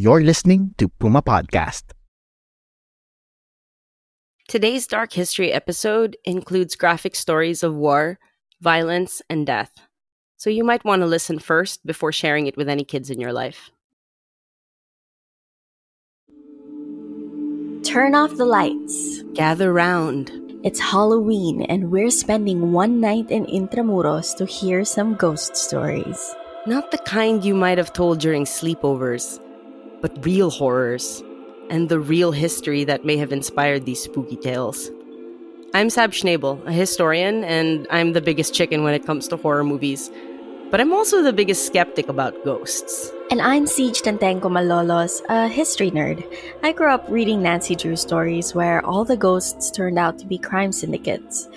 You're listening to Puma Podcast. Today's Dark History episode includes graphic stories of war, violence, and death. So you might want to listen first before sharing it with any kids in your life. Turn off the lights. Gather round. It's Halloween, and we're spending one night in Intramuros to hear some ghost stories. Not the kind you might have told during sleepovers, but real horrors, and the real history that may have inspired these spooky tales. I'm Sab Schnabel, a historian, and I'm the biggest chicken when it comes to horror movies. But I'm also the biggest skeptic about ghosts. And I'm Siege Tantenko Malolos, a history nerd. I grew up reading Nancy Drew stories where all the ghosts turned out to be crime syndicates.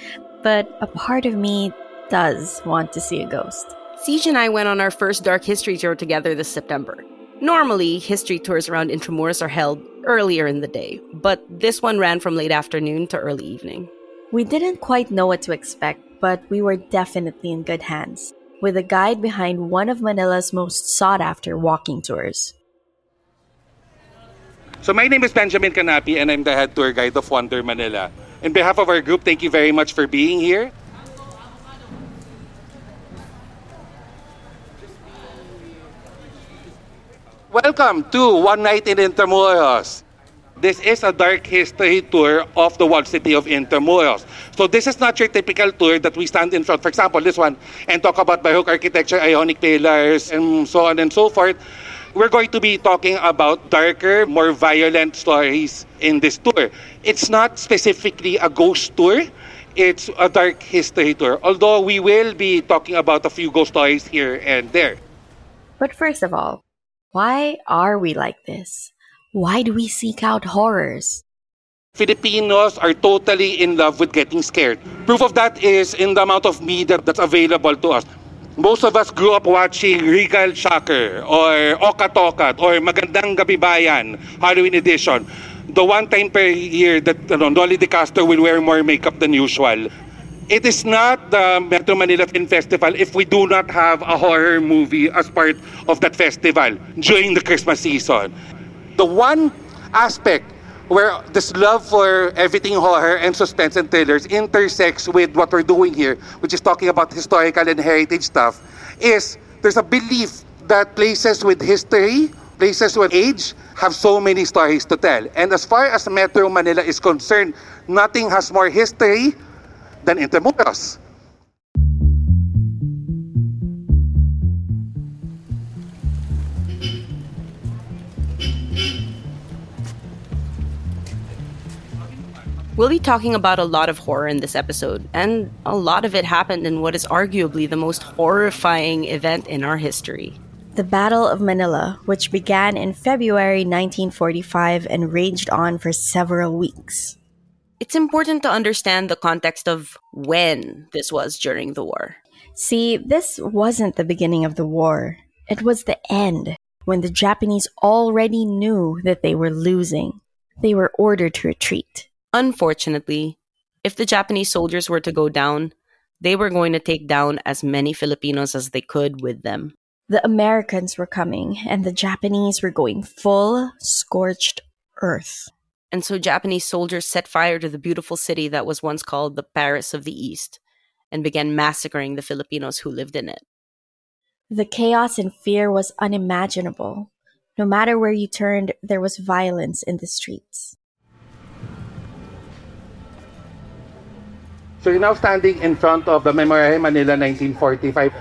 But a part of me does want to see a ghost. Siege and I went on our first dark history tour together this September. Normally, history tours around Intramuros are held earlier in the day, but this one ran from late afternoon to early evening. We didn't quite know what to expect, but we were definitely in good hands with a guide behind one of Manila's most sought after walking tours. So, my name is Benjamin Canapi, and I'm the head tour guide of WanderManila. In behalf of our group, thank you very much for being here. Welcome to One Night in Intramuros. This is a dark history tour of the walled city of Intramuros. So this is not your typical tour that we stand in front, for example, this one, and talk about Baroque architecture, Ionic pillars, and so on and so forth. We're going to be talking about darker, more violent stories in this tour. It's not specifically a ghost tour. It's a dark history tour. Although we will be talking about a few ghost stories here and there. But first of all, why are we like this? Why do we seek out horrors? Filipinos are totally in love with getting scared. Proof of that is in the amount of media that's available to us. Most of us grew up watching Regal Shocker or Oka Tokat or Magandang Gabi Bayan, Halloween edition. The one time per year that you know, Noli De Castro will wear more makeup than usual. It is not the Metro Manila Film Festival if we do not have a horror movie as part of that festival during the Christmas season. The one aspect where this love for everything horror and suspense and thrillers intersects with what we're doing here, which is talking about historical and heritage stuff, is there's a belief that places with history, places with age, have so many stories to tell. And as far as Metro Manila is concerned, nothing has more history than Intramuros. We'll be talking about a lot of horror in this episode, and a lot of it happened in what is arguably the most horrifying event in our history. The Battle of Manila, which began in February 1945 and raged on for several weeks. It's important to understand the context of when this was during the war. See, this wasn't the beginning of the war. It was the end, when the Japanese already knew that they were losing. They were ordered to retreat. Unfortunately, if the Japanese soldiers were to go down, they were going to take down as many Filipinos as they could with them. The Americans were coming, and the Japanese were going full scorched earth. And so Japanese soldiers set fire to the beautiful city that was once called the Paris of the East and began massacring the Filipinos who lived in it. The chaos and fear was unimaginable. No matter where you turned, there was violence in the streets. So you're now standing in front of the Memorial Manila 1945.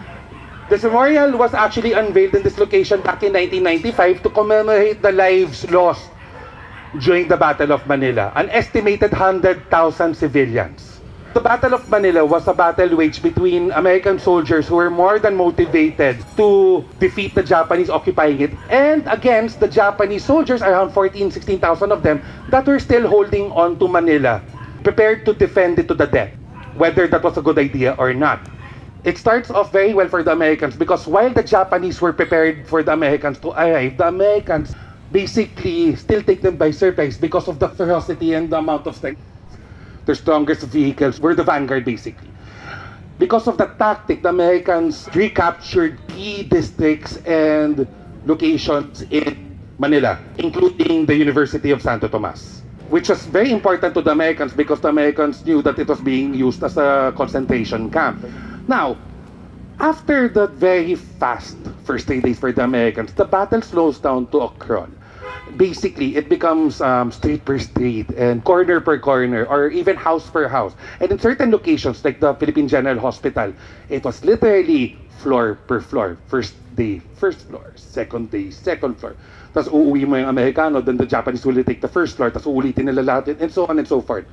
This memorial was actually unveiled in this location back in 1995 to commemorate the lives lost during the Battle of Manila. An estimated 100,000 civilians. The Battle of Manila was a battle waged between American soldiers who were more than motivated to defeat the Japanese occupying it and against the Japanese soldiers, around 14, 16,000 of them, that were still holding on to Manila, prepared to defend it to the death, whether that was a good idea or not. It starts off very well for the Americans because while the Japanese were prepared for the Americans to arrive, the Americans basically still take them by surprise because of the ferocity and the amount of strength. Their strongest vehicles were the vanguard basically. Because of the tactic, the Americans recaptured key districts and locations in Manila, including the University of Santo Tomas, which was very important to the Americans because the Americans knew that it was being used as a concentration camp. Now, after that very fast first three days for the Americans, the battle slows down to a crawl. Basically, it becomes um, street per street and corner per corner or even house per house. And in certain locations, like the Philippine General Hospital, it was literally floor per floor. First day, first floor. Second day, second floor. Tapos uuwi mo yung Amerikano, then the Japanese will take the first floor, tapos uulitin nila lahat, and so on and so forth.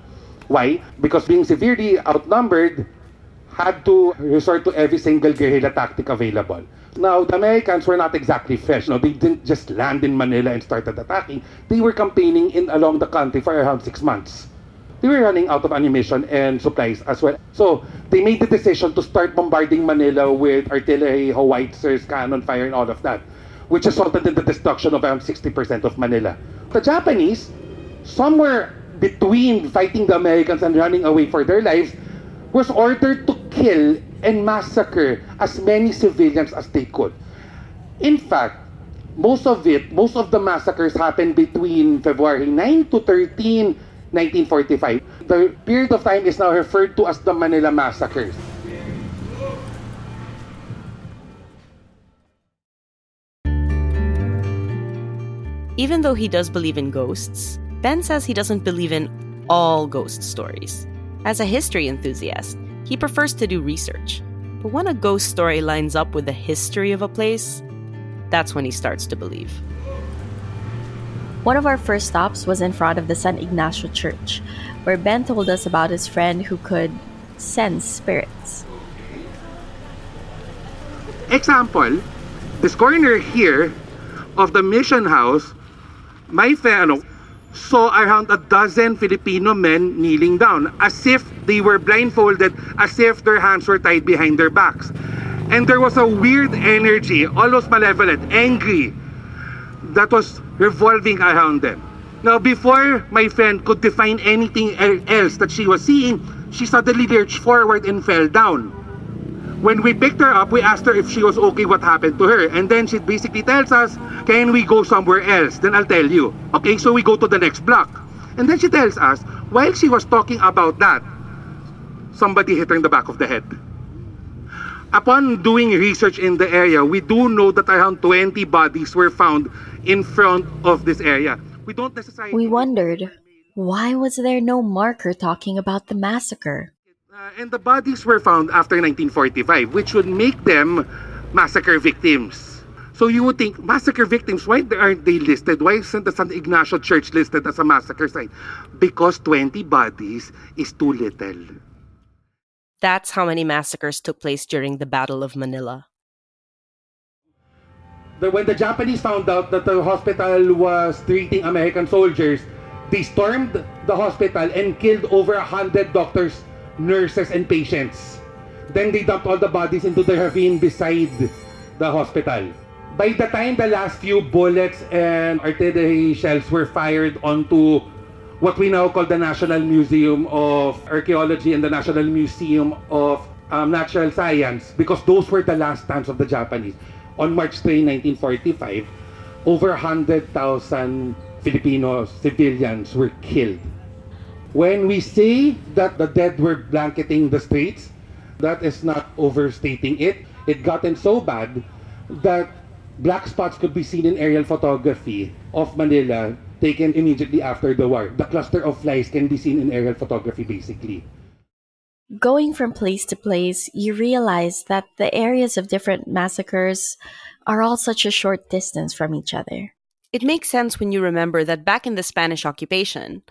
Why? Because being severely outnumbered, had to resort to every single guerrilla tactic available. Now, the Americans were not exactly fresh. No, they didn't just land in Manila and started attacking. They were campaigning in along the country for around six months. They were running out of ammunition and supplies as well. So they made the decision to start bombarding Manila with artillery, howitzers, cannon fire, and all of that, which resulted in the destruction of around 60% of Manila. The Japanese, somewhere between fighting the Americans and running away for their lives, was ordered to kill and massacre as many civilians as they could. In fact, most of it, most of the massacres happened between February 9 to 13, 1945. The period of time is now referred to as the Manila Massacres. Even though he does believe in ghosts, Ben says he doesn't believe in all ghost stories. As a history enthusiast, he prefers to do research. But when a ghost story lines up with the history of a place, that's when he starts to believe. One of our first stops was in front of the San Ignacio Church, where Ben told us about his friend who could sense spirits. Example, this corner here of the mission house, my friend saw around a dozen Filipino men kneeling down as if they were blindfolded, as if their hands were tied behind their backs. And there was a weird energy, almost malevolent, angry, that was revolving around them. Now, before my friend could define anything else that she was seeing, she suddenly lurched forward and fell down. When we picked her up, we asked her if she was okay, what happened to her. And then she basically tells us, can we go somewhere else? Then I'll tell you. Okay, so we go to the next block. And then she tells us, while she was talking about that, somebody hit her in the back of the head. Upon doing research in the area, we do know that around 20 bodies were found in front of this area. We don't necessarily. We wondered, why was there no marker talking about the massacre? Uh, and the bodies were found after 1945, which would make them massacre victims. So you would think, massacre victims, why aren't they listed? Why isn't the San Ignacio Church listed as a massacre site? Because 20 bodies is too little. That's how many massacres took place during the Battle of Manila. When the Japanese found out that the hospital was treating American soldiers, they stormed the hospital and killed over 100 doctors nurses, and patients. Then they dumped all the bodies into the ravine beside the hospital. By the time the last few bullets and artillery shells were fired onto what we now call the National Museum of Archaeology and the National Museum of um, Natural Science, because those were the last stands of the Japanese. On March 3, 1945, over 100,000 Filipino civilians were killed when we say that the dead were blanketing the streets, that is not overstating it. It gotten so bad that black spots could be seen in aerial photography of Manila taken immediately after the war. The cluster of flies can be seen in aerial photography basically. Going from place to place, you realize that the areas of different massacres are all such a short distance from each other. It makes sense when you remember that back in the Spanish occupation,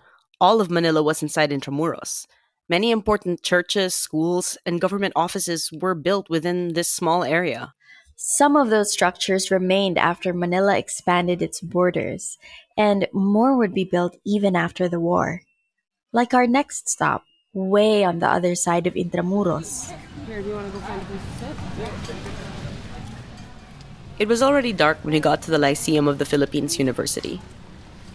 all of Manila was inside Intramuros. Many important churches, schools, and government offices were built within this small area. Some of those structures remained after Manila expanded its borders, and more would be built even after the war. Like our next stop, way on the other side of Intramuros. Here, do you want to go find a place to sit? It was already dark when we got to the Lyceum of the Philippines University.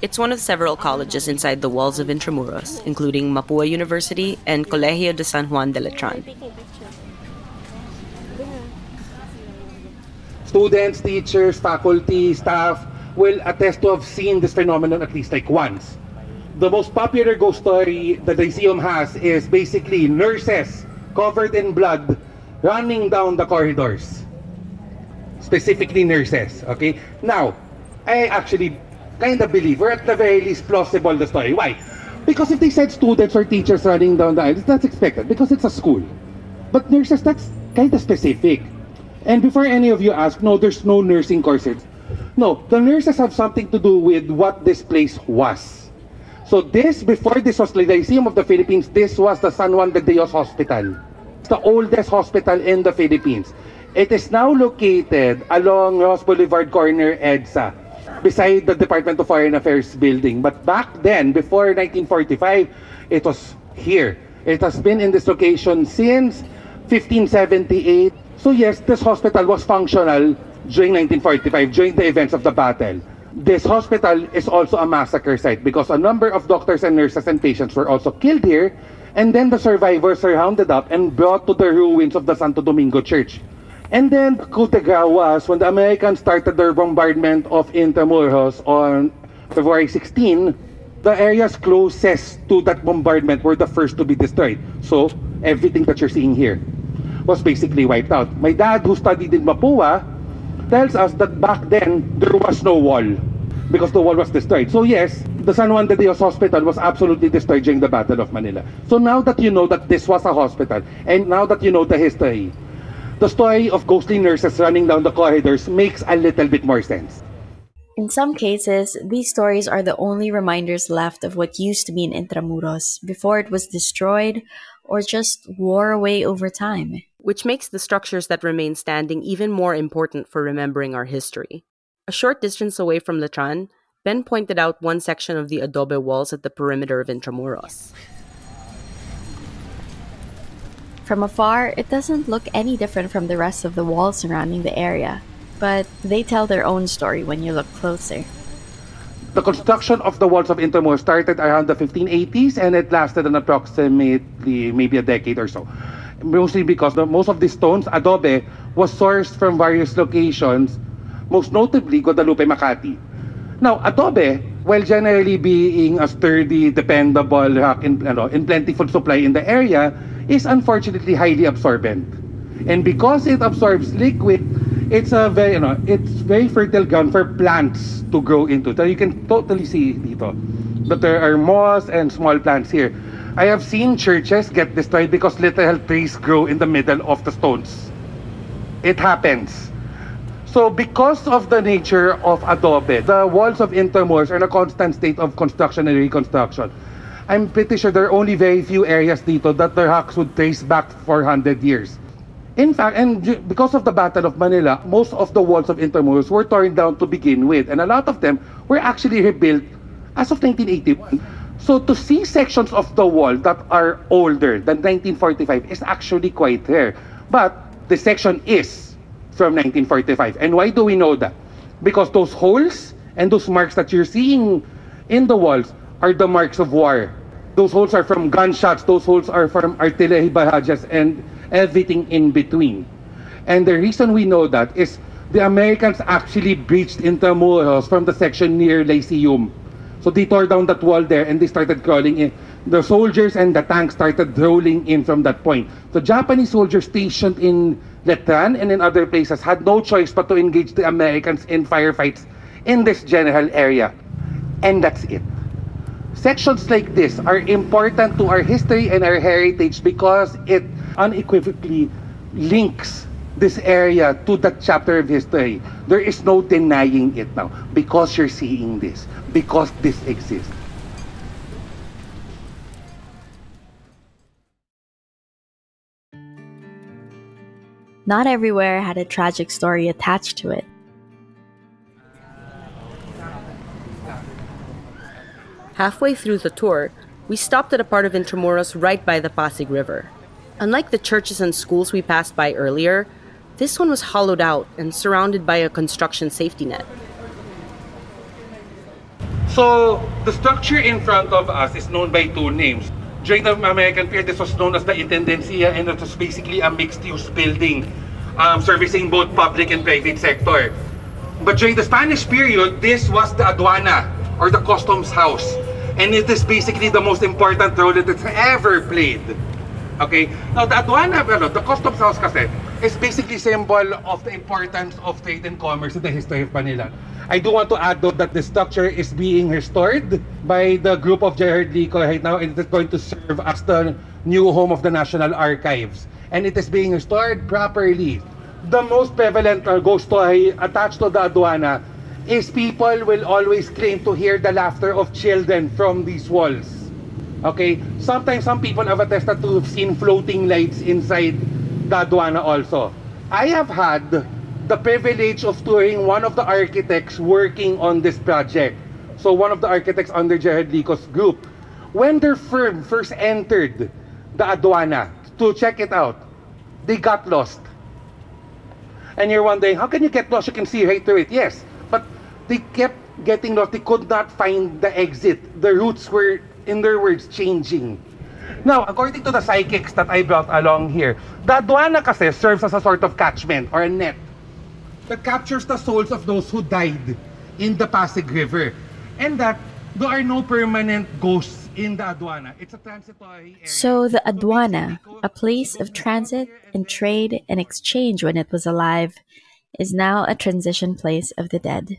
It's one of several colleges inside the walls of Intramuros, including Mapua University and Colegio de San Juan de Letran. Students, teachers, faculty, staff will attest to have seen this phenomenon at least like once. The most popular ghost story that the Lyceum has is basically nurses covered in blood running down the corridors. Specifically nurses, okay? Now, I actually kind of believe, at the very least plausible the story. Why? Because if they said students or teachers running down the aisle, that's expected because it's a school. But nurses, that's kind of specific. And before any of you ask, no, there's no nursing courses. No, the nurses have something to do with what this place was. So this, before this was the Lyceum of the Philippines, this was the San Juan de Dios Hospital. It's the oldest hospital in the Philippines. It is now located along Roxas Boulevard corner, EDSA beside the Department of Foreign Affairs building. But back then, before 1945, it was here. It has been in this location since 1578. So yes, this hospital was functional during 1945, during the events of the battle. This hospital is also a massacre site because a number of doctors and nurses and patients were also killed here, and then the survivors were rounded up and brought to the ruins of the Santo Domingo Church. And then coup was when the Americans started their bombardment of Intramuros on February 16, the areas closest to that bombardment were the first to be destroyed. So everything that you're seeing here was basically wiped out. My dad, who studied in Mapua, tells us that back then there was no wall because the wall was destroyed. So yes, the San Juan de Dios Hospital was absolutely destroyed during the Battle of Manila. So now that you know that this was a hospital, and now that you know the history, the story of ghostly nurses running down the corridors makes a little bit more sense. In some cases, these stories are the only reminders left of what used to be in Intramuros before it was destroyed or just wore away over time. Which makes the structures that remain standing even more important for remembering our history. A short distance away from Letran, Ben pointed out one section of the adobe walls at the perimeter of Intramuros. From afar, it doesn't look any different from the rest of the walls surrounding the area, but they tell their own story when you look closer. The construction of the walls of Intramuros started around the 1580s and it lasted an approximately maybe a decade or so. Mostly because the, most of the stones, adobe, was sourced from various locations, most notably Guadalupe, Makati. Now, adobe, while generally being a sturdy, dependable rock in, in plentiful supply in the area, is unfortunately highly absorbent. And because it absorbs liquid, it's a very, you know, it's very fertile ground for plants to grow into. So you can totally see dito that there are moss and small plants here. I have seen churches get destroyed because little trees grow in the middle of the stones. It happens. So because of the nature of adobe, the walls of Intramuros are in a constant state of construction and reconstruction. I'm pretty sure there are only very few areas dito that the rocks would trace back 400 years. In fact, and because of the Battle of Manila, most of the walls of Intramuros were torn down to begin with, and a lot of them were actually rebuilt as of 1981. So to see sections of the wall that are older than 1945 is actually quite rare. But the section is from 1945. And why do we know that? Because those holes and those marks that you're seeing in the walls are the marks of war. Those holes are from gunshots, those holes are from artillery barrages, and everything in between. And the reason we know that is the Americans actually breached Intramuros from the section near Lyceum. So they tore down that wall there and they started crawling in. The soldiers and the tanks started rolling in from that point. The Japanese soldiers stationed in Letran and in other places had no choice but to engage the Americans in firefights in this general area. And that's it sections like this are important to our history and our heritage because it unequivocally links this area to that chapter of history. There is no denying it now because you're seeing this, because this exists. Not everywhere had a tragic story attached to it. Halfway through the tour, we stopped at a part of Intramuros right by the Pasig River. Unlike the churches and schools we passed by earlier, this one was hollowed out and surrounded by a construction safety net. So, the structure in front of us is known by two names. During the American period, this was known as the Intendencia and it was basically a mixed-use building um, servicing both public and private sector. But during the Spanish period, this was the aduana or the customs house. And it is basically the most important role that it's ever played. Okay? Now, the aduana, ano, the customs house kasi, is basically symbol of the importance of trade and commerce in the history of Manila. I do want to add though that the structure is being restored by the group of Gerard Lico right now and it is going to serve as the new home of the National Archives. And it is being restored properly. The most prevalent uh, ghost attached to the aduana is people will always claim to hear the laughter of children from these walls. Okay? Sometimes some people have attested to have seen floating lights inside the aduana also. I have had the privilege of touring one of the architects working on this project. So one of the architects under Gerard Lico's group. When their firm first entered the aduana to check it out, they got lost. And you're wondering, how can you get lost? You can see right through it. Yes, they kept getting lost. They could not find the exit. The routes were, in their words, changing. Now, according to the psychics that I brought along here, the aduana kasi serves as a sort of catchment or a net that captures the souls of those who died in the Pasig River. And that there are no permanent ghosts in the aduana. It's a transitory area. So, the aduana, a place of transit and trade and exchange when it was alive, is now a transition place of the dead.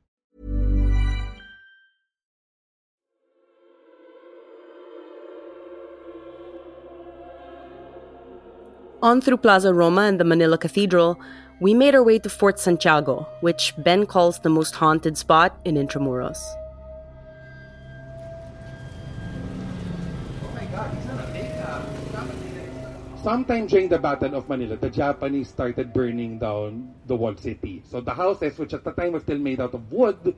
On through Plaza Roma and the Manila Cathedral, we made our way to Fort Santiago, which Ben calls the most haunted spot in Intramuros. Sometime during the Battle of Manila, the Japanese started burning down the walled city. So the houses, which at the time were still made out of wood,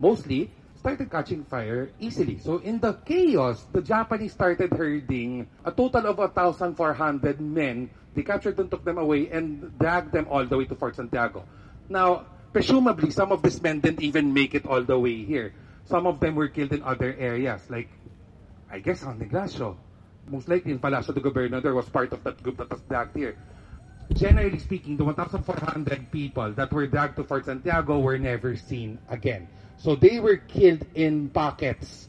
mostly, started catching fire easily. So in the chaos, the Japanese started herding a total of 1,400 men. They captured them, took them away, and dragged them all the way to Fort Santiago. Now, presumably, some of these men didn't even make it all the way here. Some of them were killed in other areas, like, I guess, San Ignacio. Most likely, in Palacio de Gobernador was part of that group that was dragged here. Generally speaking, the 1,400 people that were dragged to Fort Santiago were never seen again. So they were killed in pockets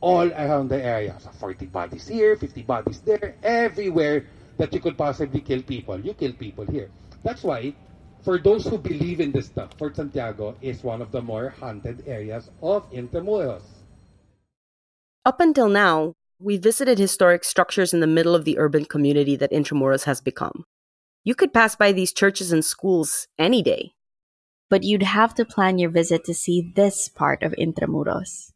all around the area. So 40 bodies here, 50 bodies there, everywhere that you could possibly kill people. You kill people here. That's why, for those who believe in this stuff, Fort Santiago is one of the more haunted areas of Intramuros. Up until now, we visited historic structures in the middle of the urban community that Intramuros has become. You could pass by these churches and schools any day. But you'd have to plan your visit to see this part of Intramuros.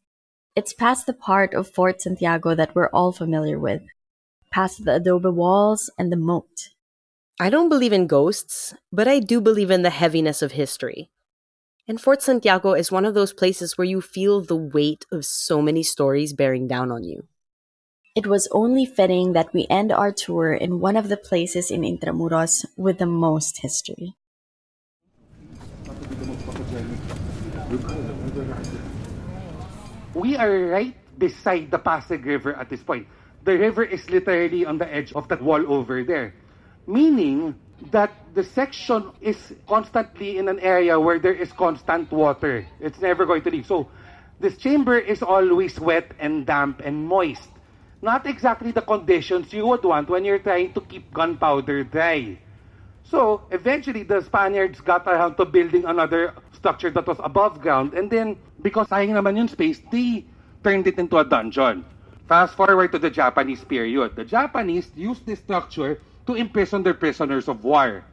It's past the part of Fort Santiago that we're all familiar with, past the adobe walls and the moat. I don't believe in ghosts, but I do believe in the heaviness of history. And Fort Santiago is one of those places where you feel the weight of so many stories bearing down on you. It was only fitting that we end our tour in one of the places in Intramuros with the most history. We are right beside the Pasig River at this point. The river is literally on the edge of that wall over there. Meaning that the section is constantly in an area where there is constant water. It's never going to leave. So this chamber is always wet and damp and moist. Not exactly the conditions you would want when you're trying to keep gunpowder dry. So eventually the Spaniards got around to building another structure that was above ground and then because sayang naman yung space, they turned it into a dungeon. Fast forward to the Japanese period. The Japanese used this structure to imprison their prisoners of war.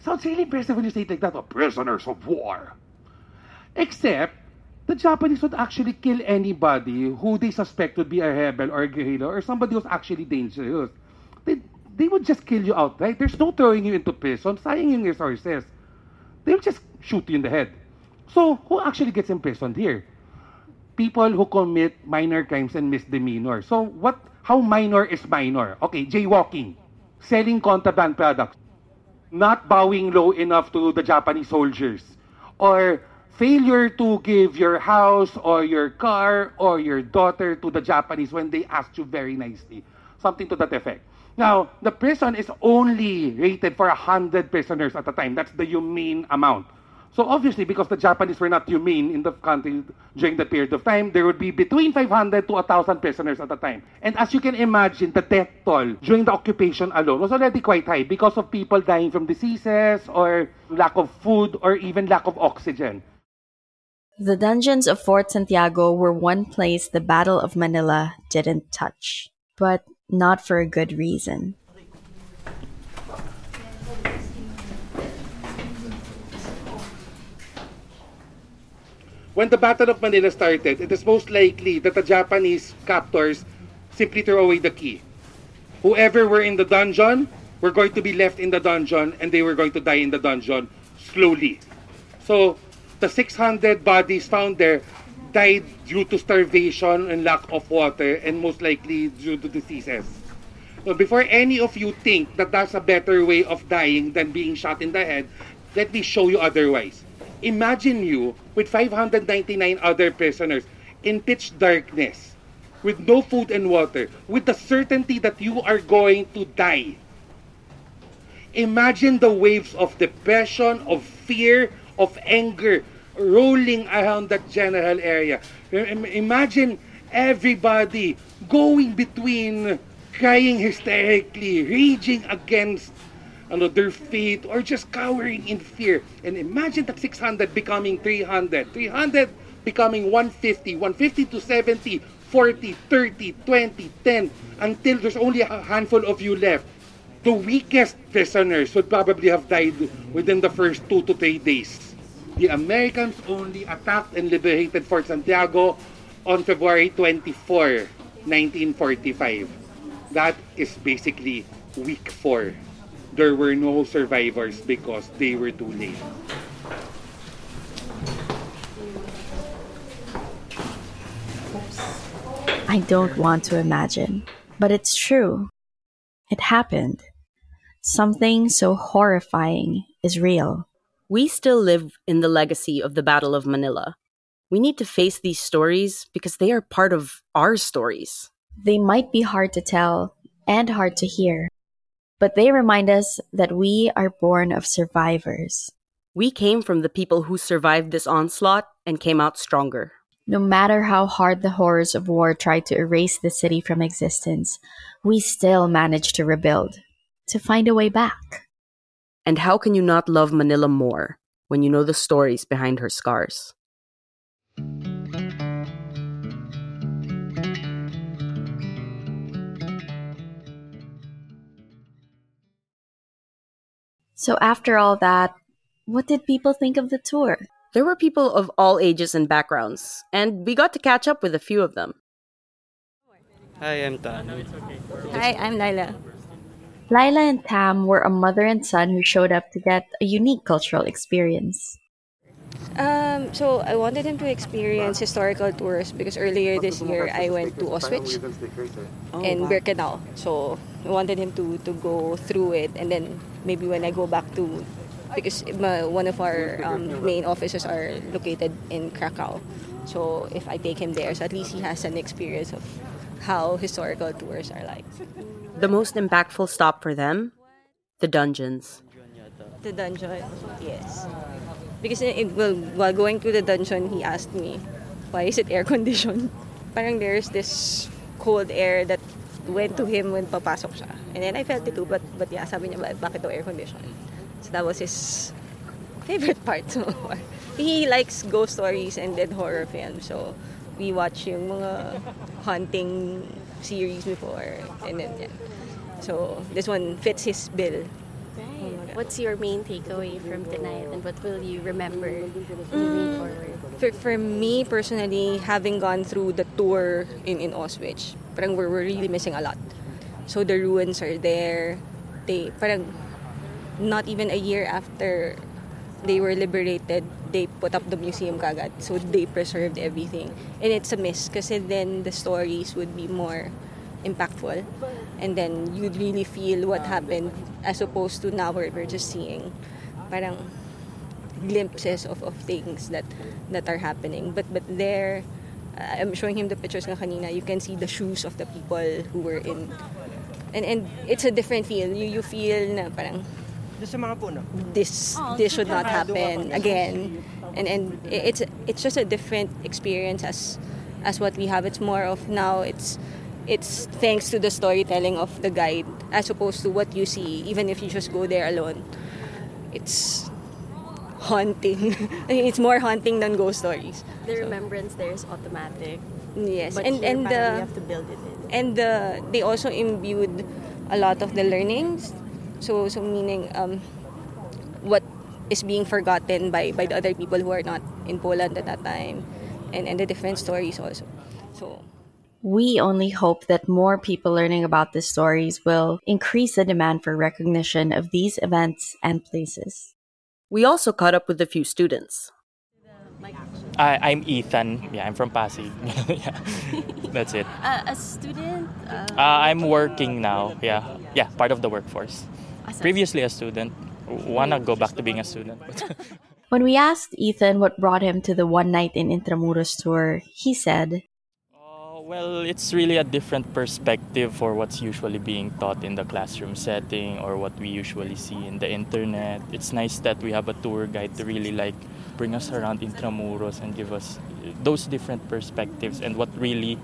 Sounds really impressive when you say it like that, oh, prisoners of war. Except, the Japanese would actually kill anybody who they suspect would be a rebel or a guerrilla or somebody who's actually dangerous. They, they would just kill you outright. There's no throwing you into prison, saying yung resources. They'll just shoot you in the head. So, who actually gets imprisoned here? People who commit minor crimes and misdemeanors. So, what? How minor is minor? Okay, jaywalking selling contraband products, not bowing low enough to the Japanese soldiers, or failure to give your house or your car or your daughter to the Japanese when they asked you very nicely. Something to that effect. Now, the prison is only rated for 100 prisoners at a time. That's the humane amount. So obviously, because the Japanese were not humane in the country during that period of time, there would be between 500 to 1,000 prisoners at a time. And as you can imagine, the death toll during the occupation alone was already quite high because of people dying from diseases or lack of food or even lack of oxygen. The dungeons of Fort Santiago were one place the Battle of Manila didn't touch, but not for a good reason. When the Battle of Manila started, it is most likely that the Japanese captors simply threw away the key. Whoever were in the dungeon were going to be left in the dungeon and they were going to die in the dungeon slowly. So the 600 bodies found there died due to starvation and lack of water and most likely due to diseases. So before any of you think that that's a better way of dying than being shot in the head, let me show you otherwise. Imagine you with 599 other prisoners in pitch darkness, with no food and water, with the certainty that you are going to die. Imagine the waves of depression, of fear, of anger rolling around that general area. Imagine everybody going between crying hysterically, raging against ano, their faith or just cowering in fear. And imagine that 600 becoming 300, 300 becoming 150, 150 to 70, 40, 30, 20, 10, until there's only a handful of you left. The weakest prisoners would probably have died within the first two to three days. The Americans only attacked and liberated Fort Santiago on February 24, 1945. That is basically week 4 there were no survivors because they were too late. I don't want to imagine, but it's true. It happened. Something so horrifying is real. We still live in the legacy of the Battle of Manila. We need to face these stories because they are part of our stories. They might be hard to tell and hard to hear, but they remind us that we are born of survivors. We came from the people who survived this onslaught and came out stronger. No matter how hard the horrors of war tried to erase the city from existence, we still managed to rebuild, to find a way back. And how can you not love Manila more when you know the stories behind her scars? So, after all that, what did people think of the tour? There were people of all ages and backgrounds, and we got to catch up with a few of them. Hi, I'm Tan. Hi, I'm Laila. Lila and Tam were a mother and son who showed up to get a unique cultural experience. Um, so I wanted him to experience historical tours because earlier this year I went to Auschwitz and Birkenau. So I wanted him to, to go through it and then maybe when I go back to because my, one of our um, main offices are located in Krakow. So if I take him there, so at least he has an experience of how historical tours are like. The most impactful stop for them? The dungeons. The dungeon, yes. Because it, well, while going to the dungeon, he asked me, why is it air conditioned? Parang there's this cold air that went to him when papasok siya. And then I felt it too, but, but yeah, sabi niya, bakit to air conditioned? So that was his favorite part so far. He likes ghost stories and then horror films. So we watch yung mga haunting series before. And then, yeah. So this one fits his bill. Right. What's your main takeaway from tonight and what will you remember moving forward? For, for me personally, having gone through the tour in, in Auschwitz, parang we're, we're really missing a lot. So the ruins are there. They parang not even a year after they were liberated, they put up the museum kagad. So they preserved everything. And it's a miss kasi then the stories would be more impactful and then you'd really feel what happened as opposed to now where we're just seeing parang glimpses of, of things that that are happening. But but there uh, I'm showing him the pictures nga kanina you can see the shoes of the people who were in. And and it's a different feel. You you feel na parang this this should not happen again. And and it's it's just a different experience as as what we have. It's more of now it's it's thanks to the storytelling of the guide as opposed to what you see. Even if you just go there alone it's haunting it's more haunting than ghost stories The remembrance there is automatic. yes But and here, and the you have to build it in. and the they also imbued a lot of the learnings so so meaning um what is being forgotten by by the other people who are not in Poland at that time and and the different stories also so We only hope that more people learning about these stories will increase the demand for recognition of these events and places. We also caught up with a few students. I, I'm Ethan. Yeah, I'm from Pasig. yeah, that's it. Uh, a student? Uh, Uh, I'm working now. Yeah, yeah, part of the workforce. Previously a student. Wanna go back to being a student. When we asked Ethan what brought him to the One Night in Intramuros tour, he said, well, it's really a different perspective for what's usually being taught in the classroom setting or what we usually see in the internet. It's nice that we have a tour guide to really like bring us around Intramuros and give us those different perspectives and what really,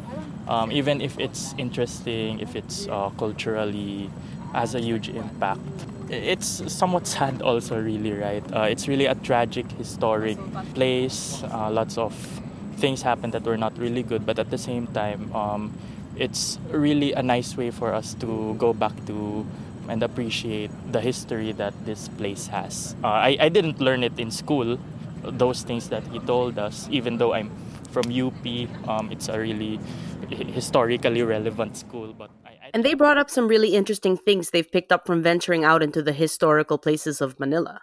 um, even if it's interesting, if it's uh, culturally, has a huge impact. It's somewhat sad also, really, right? Uh, it's really a tragic, historic place. Uh, lots of things happen that were not really good, but at the same time, um, it's really a nice way for us to go back to and appreciate the history that this place has. Uh, I, I didn't learn it in school, those things that he told us, even though I'm from UP, um, it's a really historically relevant school. But I, I And they brought up some really interesting things they've picked up from venturing out into the historical places of Manila.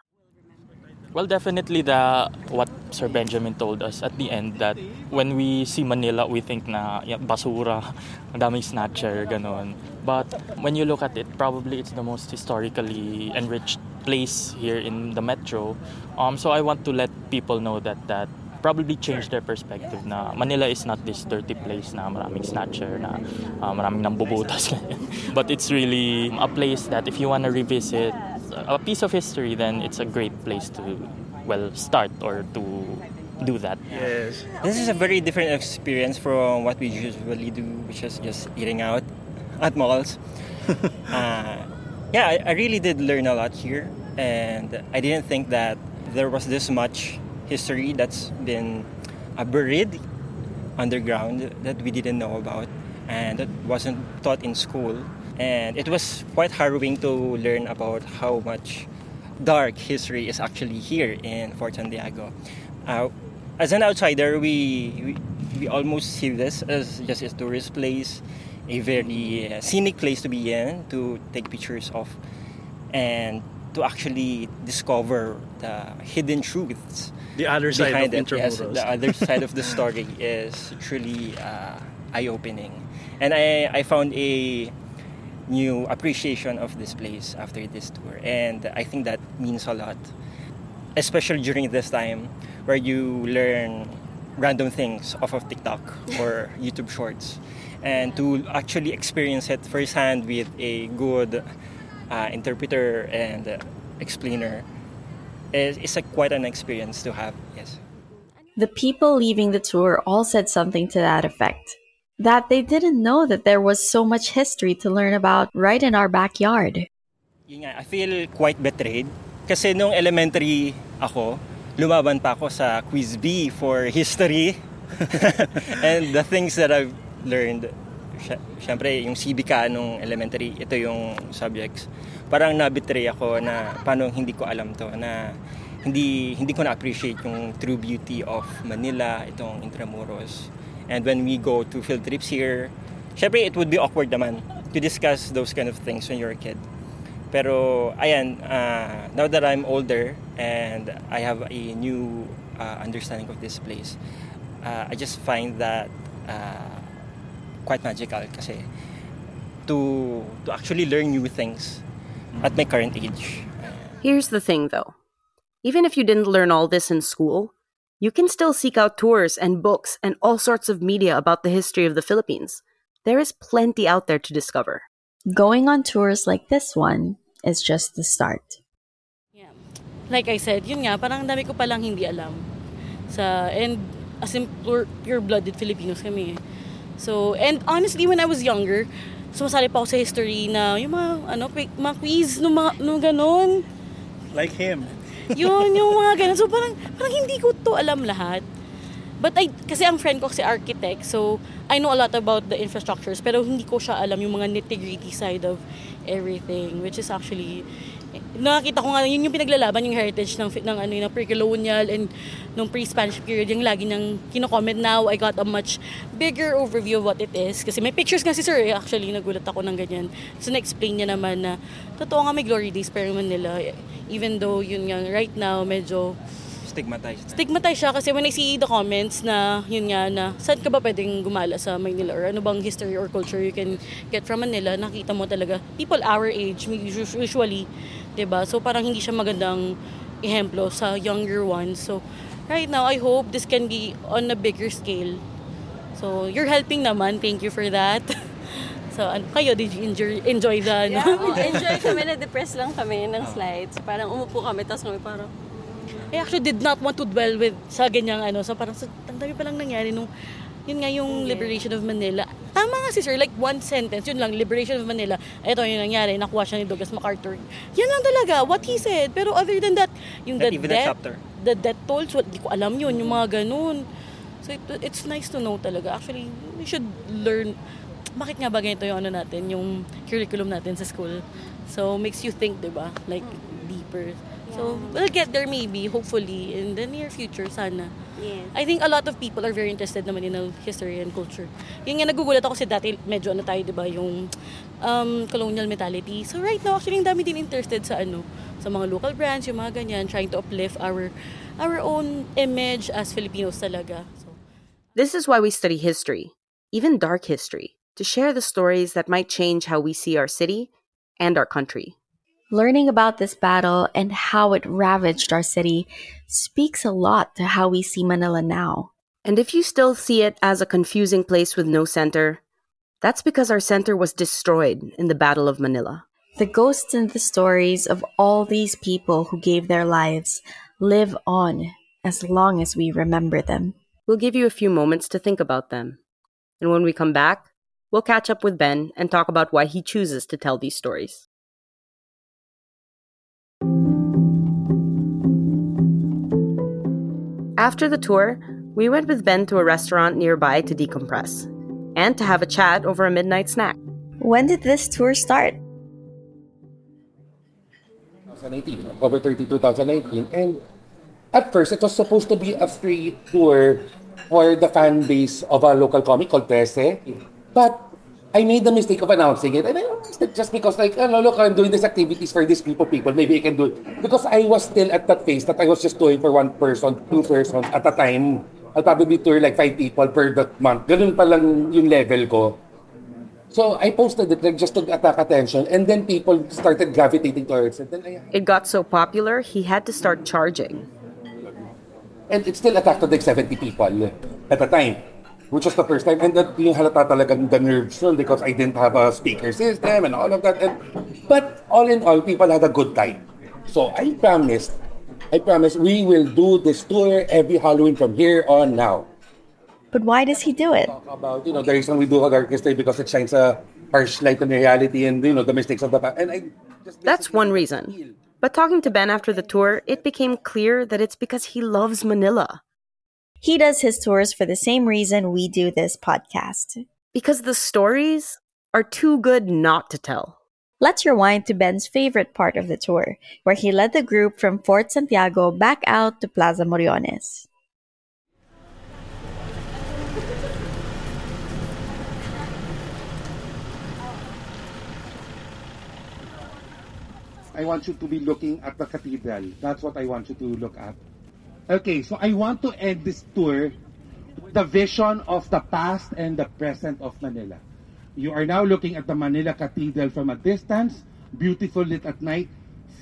Well, definitely the what Sir Benjamin told us at the end that when we see Manila, we think na basura, daming snatcher, ganon. But when you look at it, probably it's the most historically enriched place here in the metro. Um, so I want to let people know that that probably change their perspective na Manila is not this dirty place na maraming snatcher, na uh, maraming nambubutas. but it's really a place that if you want to revisit a piece of history, then it's a great place to, well, start or to do that. Yes. This is a very different experience from what we usually do, which is just eating out at malls. uh, yeah, I, I really did learn a lot here, and I didn't think that there was this much history that's been buried underground that we didn't know about and that wasn't taught in school. And it was quite harrowing to learn about how much dark history is actually here in Fort Santiago. Uh, as an outsider, we, we we almost see this as just a tourist place, a very uh, scenic place to be in to take pictures of, and to actually discover the hidden truths. The other side of behind it. Yes, the other side of the story is truly uh, eye-opening, and I I found a new appreciation of this place after this tour, and I think that means a lot, especially during this time where you learn random things off of TikTok or YouTube Shorts, and to actually experience it firsthand with a good uh, interpreter and uh, explainer is, is a, quite an experience to have. Yes. The people leaving the tour all said something to that effect. That they didn't know that there was so much history to learn about right in our backyard. Yun I feel quite betrayed kasi nung elementary ako, lumaban pa ako sa Quiz B for history. and the things that I've learned, sy- syempre yung CBK nung elementary, ito yung subjects. Parang nabitray ako na paano hindi ko alam to, na hindi hindi ko na-appreciate yung true beauty of Manila, itong Intramuros. And when we go to field trips here, syempre it would be awkward naman to discuss those kind of things when you're a kid. Pero ayan, uh, now that I'm older and I have a new uh, understanding of this place, uh, I just find that uh, quite magical kasi to to actually learn new things at my current age. Here's the thing though even if you didn't learn all this in school, you can still seek out tours and books and all sorts of media about the history of the Philippines. There is plenty out there to discover. Going on tours like this one is just the start. Yeah. like I said, yun nga, parang dami ko palang hindi alam. Sa, and as in pure, pure-blooded Filipinos kami. eh. So, and honestly, when I was younger, sumasali pa ako sa history na yung mga, ano, quick, mga quiz, nung mga, nung ganon. Like him. Yun, yung mga ganun. So, parang, parang hindi ko to alam lahat. But I, kasi ang friend ko kasi architect, so I know a lot about the infrastructures, pero hindi ko siya alam yung mga nitty-gritty side of everything, which is actually, nakakita ko nga, yun yung pinaglalaban yung heritage ng, ng, ano, ng pre-colonial and nung pre-Spanish period, yung lagi niyang kino-comment now, I got a much bigger overview of what it is. Kasi may pictures nga si Sir, eh, actually, nagulat ako ng ganyan. So, na-explain niya naman na, totoo nga may glory days, pero Manila, even though yun nga, right now, medyo, Stigmatized. stigmatized siya kasi when I see the comments na yun nga na saan ka ba pwedeng gumala sa Manila or ano bang history or culture you can get from Manila, nakita mo talaga people our age us- usually, 'di ba? So parang hindi siya magandang ehemplo sa younger ones. So right now I hope this can be on a bigger scale. So you're helping naman. Thank you for that. So, ano, kayo, did you enjoy, enjoy the, ano? Yeah, oh, enjoy kami, na-depress lang kami ng slides. Parang umupo kami, tapos kami parang, I actually did not want to dwell with sa ganyang ano. So parang sa, ang dami palang nangyari nung yun nga yung liberation of Manila. Tama nga si sir, like one sentence, yun lang, liberation of Manila. Ito yung nangyari, nakuha siya ni Douglas MacArthur. Yan lang talaga, what he said. Pero other than that, yung Not the even death, chapter. the death tolls, what, di ko alam yun, yung mga ganun. So it, it's nice to know talaga. Actually, we should learn, bakit nga ba ganito yung ano natin, yung curriculum natin sa school. So makes you think, di ba? Like, deeper. So, we'll get there maybe, hopefully, in the near future, sana. yes. I think a lot of people are very interested naman in history and culture. Yung nga, nagugulat ako kasi dati, medyo ano tayo, di ba, yung um, colonial mentality. So right now, actually, ang dami din interested sa ano, sa mga local brands, yung mga ganyan, trying to uplift our our own image as Filipinos talaga. So, This is why we study history, even dark history, to share the stories that might change how we see our city and our country. Learning about this battle and how it ravaged our city speaks a lot to how we see Manila now. And if you still see it as a confusing place with no center, that's because our center was destroyed in the Battle of Manila. The ghosts and the stories of all these people who gave their lives live on as long as we remember them. We'll give you a few moments to think about them. And when we come back, we'll catch up with Ben and talk about why he chooses to tell these stories. After the tour, we went with Ben to a restaurant nearby to decompress and to have a chat over a midnight snack. When did this tour start? 2018, October 30, 2019. And at first, it was supposed to be a free tour for the fan base of a local comic called Trese. But I made the mistake of announcing it. And I just because, like, oh, look, I'm doing these activities for this group of people. Maybe I can do it. Because I was still at that phase that I was just doing for one person, two persons at a time. I'll probably tour like five people per that month. Ganun pa lang yung level ko. So I posted it like just to attack attention, and then people started gravitating towards it. Then I, It got so popular, he had to start charging. and it still attracted like 70 people at a time, which was the first time. And that yung halata talaga the nerves nun because I didn't have a speaker system and all of that. And, but all in all, people had a good time. So I promised, I promised we will do this tour every Halloween from here on now. But why does he do it? About, you know, the reason we do Dark History because it shines a harsh light on reality and, you know, the mistakes of the past. And I That's one reason. But talking to Ben after the tour, it became clear that it's because he loves Manila. He does his tours for the same reason we do this podcast. Because the stories are too good not to tell. Let's rewind to Ben's favorite part of the tour, where he led the group from Fort Santiago back out to Plaza Moriones. I want you to be looking at the cathedral. That's what I want you to look at. Okay, so I want to end this tour with the vision of the past and the present of Manila. You are now looking at the Manila Cathedral from a distance, beautiful lit at night,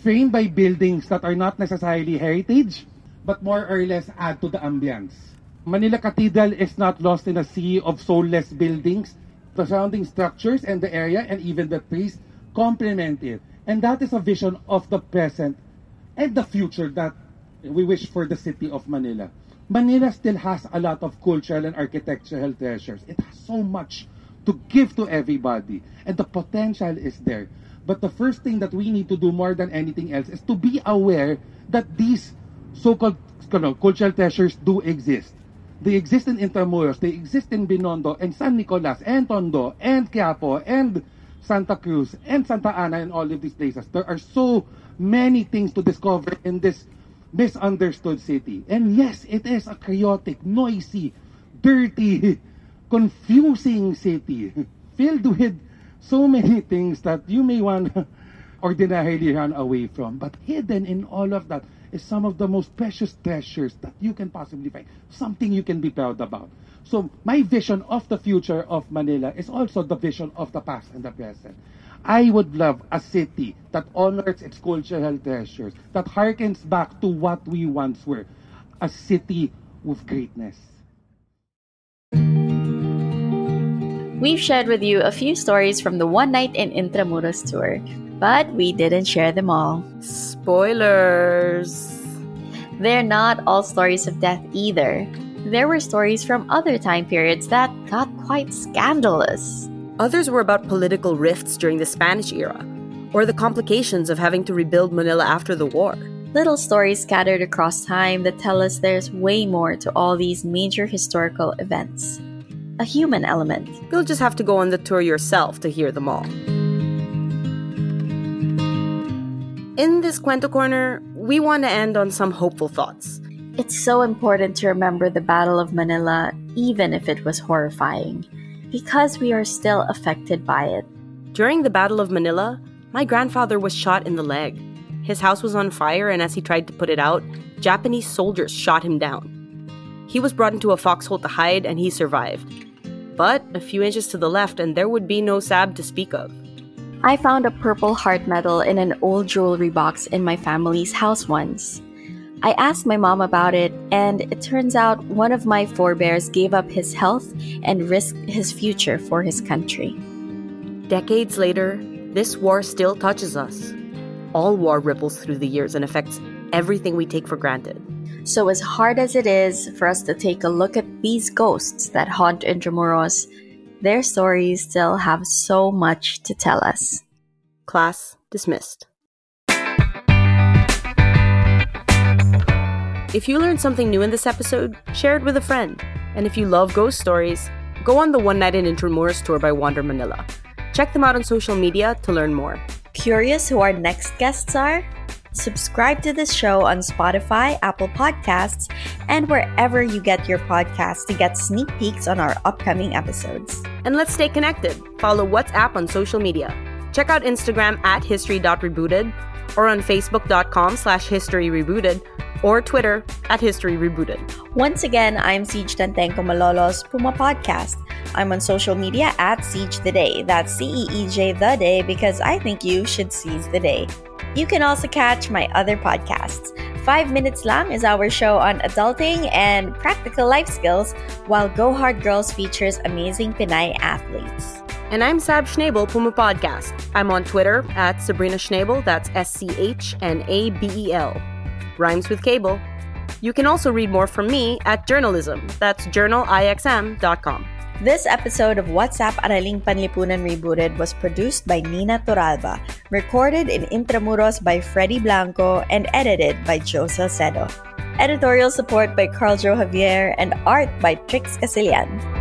framed by buildings that are not necessarily heritage, but more or less add to the ambience. Manila Cathedral is not lost in a sea of soulless buildings. The surrounding structures and the area and even the trees complement it. And that is a vision of the present and the future that we wish for the city of Manila. Manila still has a lot of cultural and architectural treasures. It has so much to give to everybody, and the potential is there. But the first thing that we need to do more than anything else is to be aware that these so-called you know, cultural treasures do exist. They exist in Intramuros, they exist in Binondo, and San Nicolas, and Tondo, and Quiapo, and Santa Cruz, and Santa Ana, and all of these places. There are so many things to discover in this misunderstood city. And yes, it is a chaotic, noisy, dirty, confusing city filled with so many things that you may want to ordinarily run away from. But hidden in all of that is some of the most precious treasures that you can possibly find. Something you can be proud about. So my vision of the future of Manila is also the vision of the past and the present. I would love a city that honors its cultural treasures, that harkens back to what we once were, a city with greatness. We've shared with you a few stories from the One Night in Intramuros tour, but we didn't share them all. Spoilers! They're not all stories of death either. There were stories from other time periods that got quite scandalous. Others were about political rifts during the Spanish era, or the complications of having to rebuild Manila after the war. Little stories scattered across time that tell us there's way more to all these major historical events. A human element. You'll just have to go on the tour yourself to hear them all. In this Cuento Corner, we want to end on some hopeful thoughts. It's so important to remember the Battle of Manila, even if it was horrifying, because we are still affected by it. During the Battle of Manila, my grandfather was shot in the leg. His house was on fire, and as he tried to put it out, Japanese soldiers shot him down. He was brought into a foxhole to hide, and he survived. But a few inches to the left, and there would be no sab to speak of. I found a Purple Heart medal in an old jewelry box in my family's house once. I asked my mom about it, and it turns out one of my forebears gave up his health and risked his future for his country. Decades later, this war still touches us. All war ripples through the years and affects everything we take for granted. So, as hard as it is for us to take a look at these ghosts that haunt Intramuros, their stories still have so much to tell us. Class dismissed. If you learned something new in this episode, share it with a friend. And if you love ghost stories, go on the One Night in Intramuros tour by WanderManila. Check them out on social media to learn more. Curious who our next guests are? Subscribe to this show on Spotify, Apple Podcasts, and wherever you get your podcasts to get sneak peeks on our upcoming episodes. And let's stay connected. Follow WhatsApp on social media. Check out Instagram at history.rebooted or on facebook.com slash historyrebooted or Twitter at History Rebooted. Once again, I'm Ceej Tantengco Malolo's Puma Podcast. I'm on social media at Ceej the Day. That's C E E J the day because I think you should seize the day. You can also catch my other podcasts. Five Minutes Lang is our show on adulting and practical life skills, while Go Hard Girls features amazing Pinay athletes. And I'm Sab Schnabel, Puma Podcast. I'm on Twitter at Sabrina Schnabel, that's S C H N A B E L. Rhymes with cable. You can also read more from me at journalism, that's journalixm.com. This episode of WhatsApp Araling Panlipunan Rebooted was produced by Nina Toralba, recorded in Intramuros by Freddy Blanco, and edited by Joe Salcedo. Editorial support by Carljoe Javier and art by Trix Casilian.